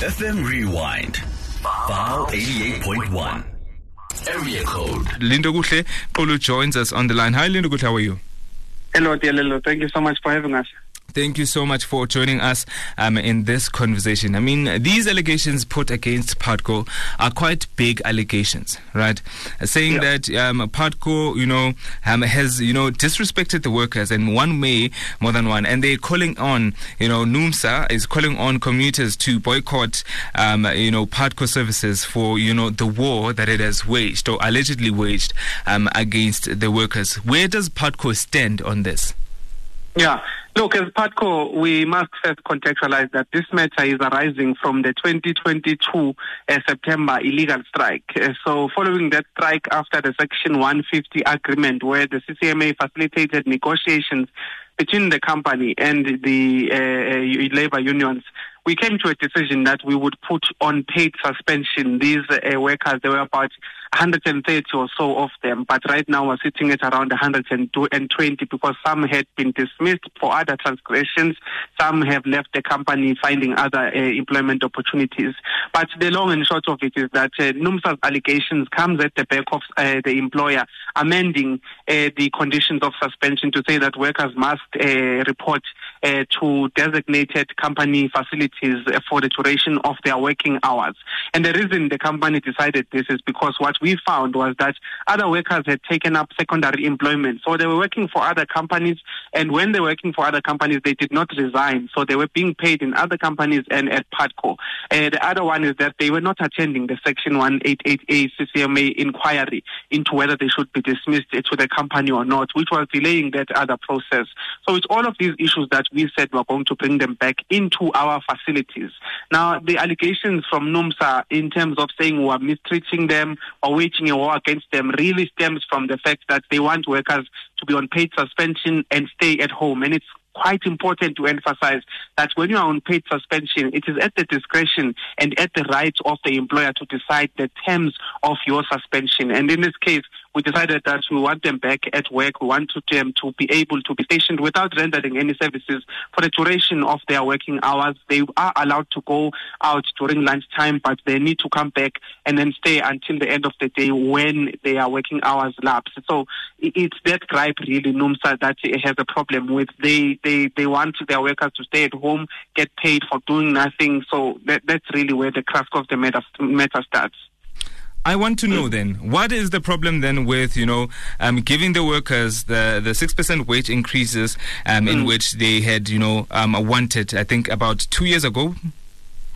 FM Rewind. File 88.1. Area code. Lindo Kuhle Kulu joins us on the line. Hi, Lindo Kuhle, how are you? Hello, dear Lilo. Thank you so much for having us. Thank you so much for joining us um, in this conversation. I mean, these allegations put against Putco are quite big allegations, right? Saying Yeah. that um, you know, um, has you know disrespected the workers in one way more than one, and they're calling on, you know, NUMSA is calling on commuters to boycott, um, you know, Putco services for you know the war that it has waged or allegedly waged um, against the workers. Where does Putco stand on this? Yeah. Look, as PUTCO, we must first contextualize that this matter is arising from the 2022 uh, September illegal strike. Uh, so, following that strike after the Section 150 agreement, where the CCMA facilitated negotiations between the company and the uh, uh, labor unions, we came to a decision that we would put on paid suspension these uh, workers. There were about 130 or so of them, but right now we're sitting at around 120 because some had been dismissed for other transgressions. Some have left the company finding other uh, employment opportunities. But the long and short of it is that uh, NUMSA's allegations comes at the back of uh, the employer amending uh, the conditions of suspension to say that workers must uh, report uh, to designated company facilities for the duration of their working hours. And the reason the company decided this is because what we found was that other workers had taken up secondary employment. So they were working for other companies, and when they were working for other companies, they did not resign. So they were being paid in other companies and at PUTCO. Uh, the other one is that they were not attending the Section 188A CCMA inquiry into whether they should be dismissed to the company or not, which was delaying that other process. So it's all of these issues that we said we're going to bring them back into our facilities. Now, the allegations from NUMSA in terms of saying we are mistreating them or waging a war against them really stems from the fact that they want workers to be on paid suspension and stay at home. And it's quite important to emphasize that when you are on paid suspension, it is at the discretion and at the right of the employer to decide the terms of your suspension. And in this case, we decided that we want them back at work. We want them to be able to be stationed without rendering any services for the duration of their working hours. They are allowed to go out during lunchtime, but they need to come back and then stay until the end of the day when their working hours lapse. So it's that gripe really, NUMSA, that has a problem with. They, they, they want their workers to stay at home, get paid for doing nothing. So that, that's really where the crux of the matter, matter starts. I want to know then, what is the problem then with, you know, um, giving the workers the, the 6% wage increases um, in which they had, you know, um, wanted, I think about two years ago?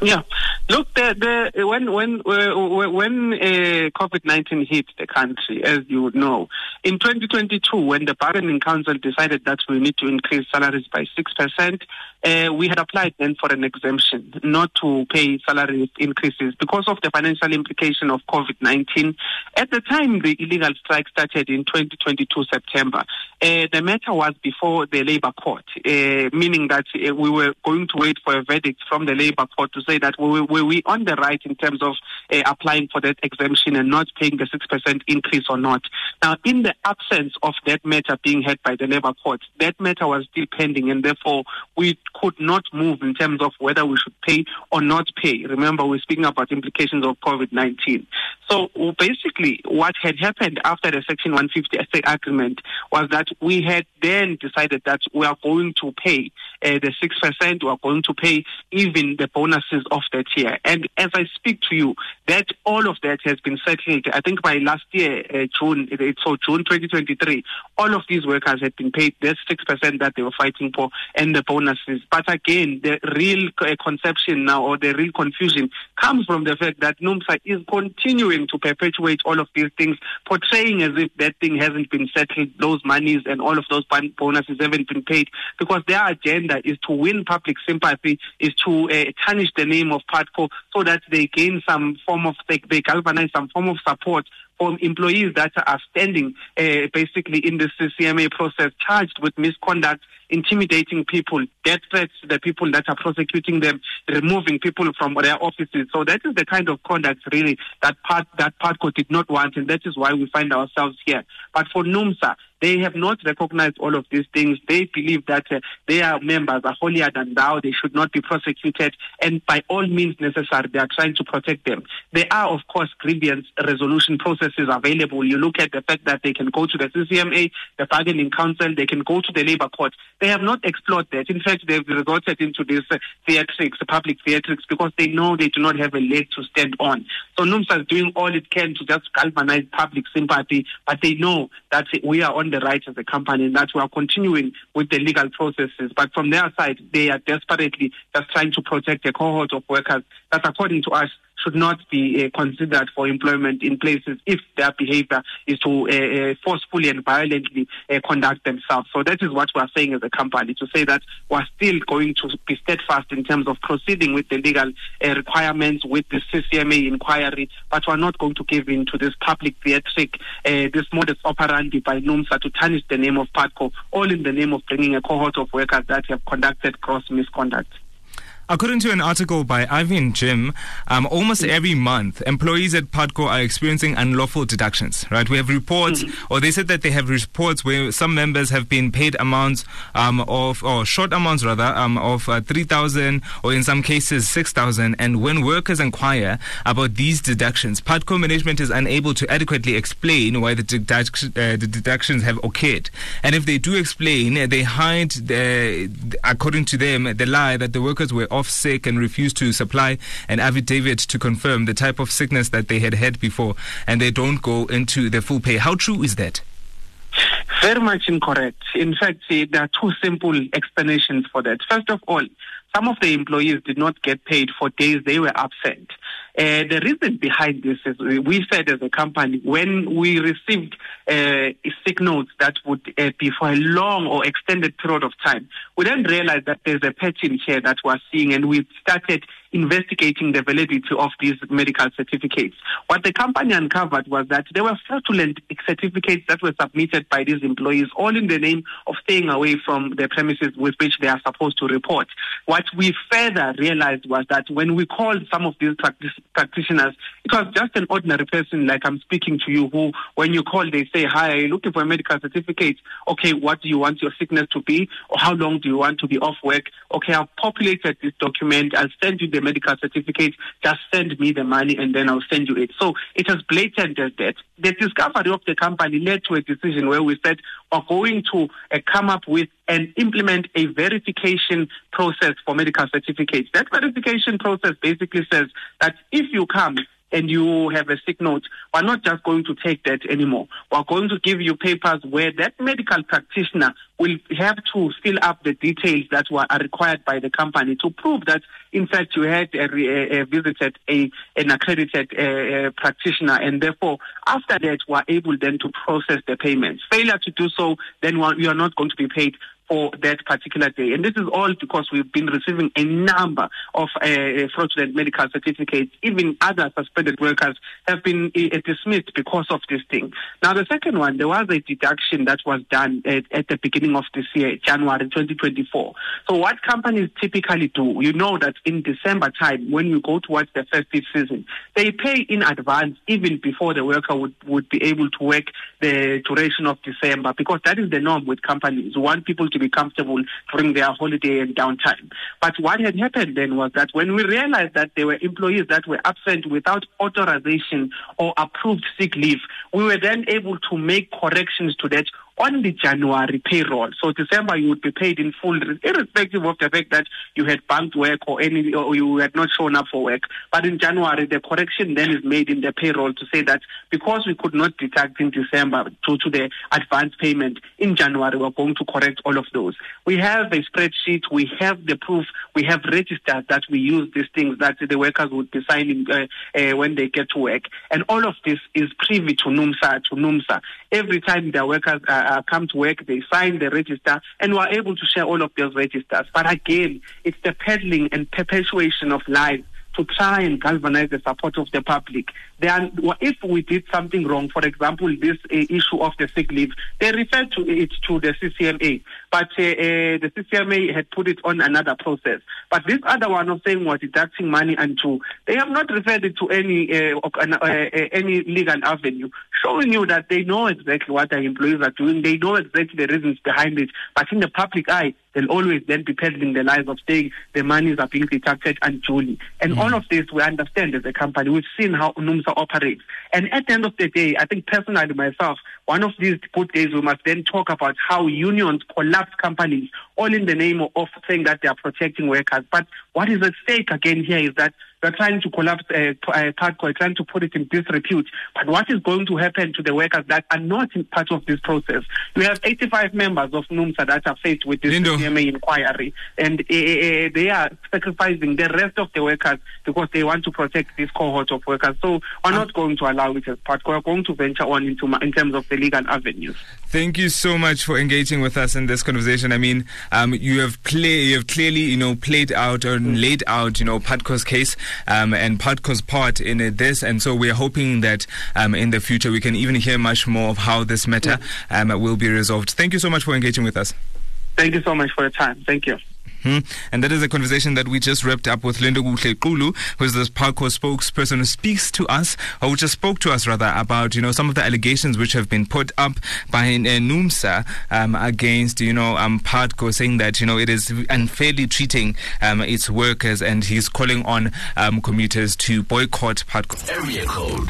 Yeah, look, the, the when when uh, when uh, COVID nineteen hit the country, as you would know, in 2022, when the bargaining council decided that we need to increase salaries by six percent, uh, we had applied then for an exemption, not to pay salary increases because of the financial implication of COVID nineteen. At the time, the illegal strike started in 2022 September. Uh, the matter was before the labour court, uh, meaning that uh, we were going to wait for a verdict from the labour court to say that were, were we on the right in terms of uh, applying for that exemption and not paying the 6% increase or not. Now, in the absence of that matter being heard by the labour court, that matter was still pending and therefore we could not move in terms of whether we should pay or not pay. Remember, we're speaking about implications of COVID-19. So basically, what had happened after the Section 150 estate agreement was that we had then decided that we are going to pay uh, the 6%, we are going to pay even the bonuses of that year. And as I speak to you, that all of that has been settled. I think by last year, uh, June, so June 2023, all of these workers had been paid their 6% that they were fighting for and the bonuses. But again, the real uh, conception now or the real confusion comes from the fact that NUMSA is continuing to perpetuate all of these things, portraying as if that thing hasn't been settled, those monies and all of those bonuses haven't been paid, because their agenda is to win public sympathy, is to uh, tarnish the name of PUTCO so that they gain some form of, they, they galvanize some form of support for employees that are standing uh, basically in the CCMA process charged with misconduct intimidating people, death threats to the people that are prosecuting them, removing people from their offices. So that is the kind of conduct really that part that PUTCO did not want, and that is why we find ourselves here. But for NUMSA, they have not recognized all of these things. They believe that uh, their members are holier than thou. They should not be prosecuted. And by all means necessary, they are trying to protect them. There are, of course, grievance resolution processes available. You look at the fact that they can go to the CCMA, the bargaining council, they can go to the labor court. They have not explored that. In fact, they've resorted into this uh, theatrics, public theatrics, because they know they do not have a leg to stand on. So NUMSA is doing all it can to just galvanize public sympathy, but they know that we are on the right as a company and that we are continuing with the legal processes. But from their side, they are desperately just trying to protect a cohort of workers that, according to us, should not be uh, considered for employment in places if their behavior is to uh, uh, forcefully and violently uh, conduct themselves. So that is what we are saying as a company to say that we're still going to be steadfast in terms of proceeding with the legal uh, requirements with the CCMA inquiry, but we're not going to give in to this public theatric, this modus operandi by NUMSA to tarnish the name of PUTCO, all in the name of bringing a cohort of workers that have conducted gross misconduct. According to an article by Irvin Jim, um, almost every month, employees at PUTCO are experiencing unlawful deductions, right? We have reports, mm-hmm. or they said that they have reports where some members have been paid amounts um, of, or short amounts rather, um, of uh, 3,000 or in some cases 6,000. And when workers inquire about these deductions, PUTCO management is unable to adequately explain why the, deduct- uh, the deductions have occurred. And if they do explain, they hide, the, according to them, the lie that the workers were off sick and refused to supply an affidavit to confirm the type of sickness that they had had before, and they don't go into the full pay. How true is that? Very much incorrect. In fact, there are two simple explanations for that. First of all, some of the employees did not get paid for days they were absent. Uh, the reason behind this is we said as a company, when we received uh, notes that would uh, be for a long or extended period of time, we then realized that there's a pattern here that we're seeing, and we started investigating the validity of these medical certificates. What the company uncovered was that there were fraudulent certificates that were submitted by these employees, all in the name of staying away from the premises with which they are supposed to report. What we further realized was that when we called some of these practitioners, it was just an ordinary person like I'm speaking to you who, when you call, they say, Hi, are you looking for a medical certificate? Okay, what do you want your sickness to be? Or how long do you want to be off work? Okay, I've populated this document. I'll send you the medical certificate, just send me the money and then I'll send you it. So it was blatant as that. The discovery of the company led to a decision where we said we're going to uh, come up with and implement a verification process for medical certificates. That verification process basically says that if you come and you have a sick note, we're not just going to take that anymore. We're going to give you papers where that medical practitioner will have to fill up the details that were, are required by the company to prove that, in fact, you had a, a, a visited a, an accredited uh, practitioner, and therefore, after that, we're able then to process the payments. Failure to do so, then you are not going to be paid for that particular day. And this is all because we've been receiving a number of uh, fraudulent medical certificates. Even other suspended workers have been uh, dismissed because of this thing. Now, the second one, there was a deduction that was done at, at the beginning of this year, January 2024. So what companies typically do, you know that in December time, when you go towards the festive season, they pay in advance even before the worker would, would be able to work the duration of December because that is the norm with companies. We want people to to be comfortable during their holiday and downtime. But what had happened then was that when we realized that there were employees that were absent without authorization or approved sick leave, we were then able to make corrections to that on the January payroll. So December you would be paid in full, irrespective of the fact that you had banked work or any or you had not shown up for work. But in January the correction then is made in the payroll to say that because we could not deduct in December due to the advance payment in January, we're going to correct all of those. We have a spreadsheet, we have the proof, we have registers that we use these things that the workers would be signing uh, uh, when they get to work, and all of this is privy to NUMSA. To NUMSA, every time the workers are uh, come to work, they sign the register, and we're able to share all of those registers. But again, it's the peddling and perpetuation of lies to try and galvanize the support of the public. Then, if we did something wrong, for example, this uh, issue of the sick leave, they referred to it to the CCMA, but uh, uh, the CCMA had put it on another process. But this other one of saying was deducting money and to, they have not referred it to any uh, uh, any legal avenue, showing you that they know exactly what their employees are doing, they know exactly the reasons behind it, but in the public eye, they'll always then be peddling the lies of saying the monies are being deducted unduly. And mm. all of this we understand as a company. We've seen how NUMSA operates. And at the end of the day, I think personally myself, one of these good days we must then talk about how unions collapse companies, all in the name of saying that they are protecting workers. But what is at stake again here is that we're trying to collapse uh, uh, PUTCO, trying to put it in disrepute. But what is going to happen to the workers that are not in part of this process? We have 85 members of NUMSA that are faced with this CCMA inquiry, and uh, they are sacrificing the rest of the workers because they want to protect this cohort of workers. So we're not going to allow it as PUTCO. We're going to venture on into in terms of the legal avenues. Thank you so much for engaging with us in this conversation. I mean, um, you have play, you have clearly, you know, played out or laid out, you know, PUTCO's case um, and PUTCO's part in this. And so we're hoping that um, in the future we can even hear much more of how this matter um, will be resolved. Thank you so much for engaging with us. Thank you so much for your time. Thank you. Hmm. And that is a conversation that we just wrapped up with Linda Xulu, who is the PUTCO spokesperson who speaks to us, or who just spoke to us rather, about you know some of the allegations which have been put up by uh, NUMSA um, against you know um, PUTCO, saying that you know it is unfairly treating um, its workers, and he's calling on um, commuters to boycott PUTCO. Area code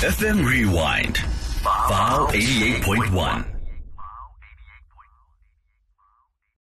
FM Rewind, File 88.1.